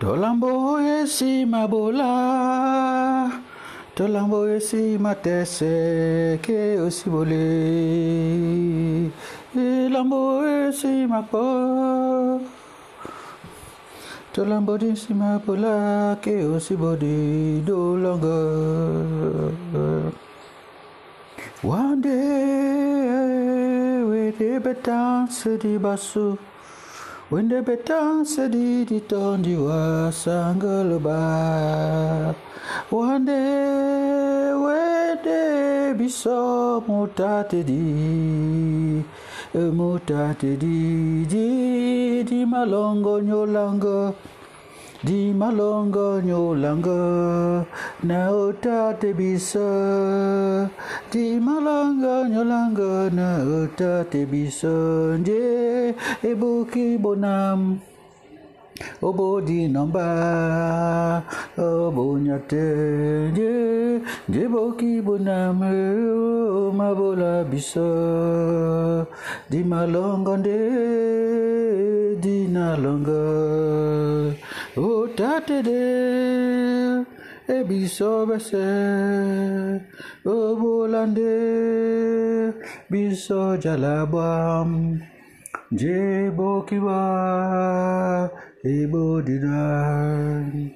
Tolambo esi mabola Tolambo esi matese ke osibole Lambo esi mapo Tolambo esi mabola ke osibode do longer One day we dance di basu Wende betang sedidi ton jiwa sanggalba Wande wende bisa mutatedi Mutatedi di di malongo nyolanga. Di malongo nyolanga. Na utate bisa di malongo nyolanga na utate bisa je ebuki bonam Obo di namba. Obo nyate Je Je boki bonam Mabola bisa Di malongonde Di nalonga O tate de E biso bese O bolande Biso jalabam Je bokiwa Ibu dinan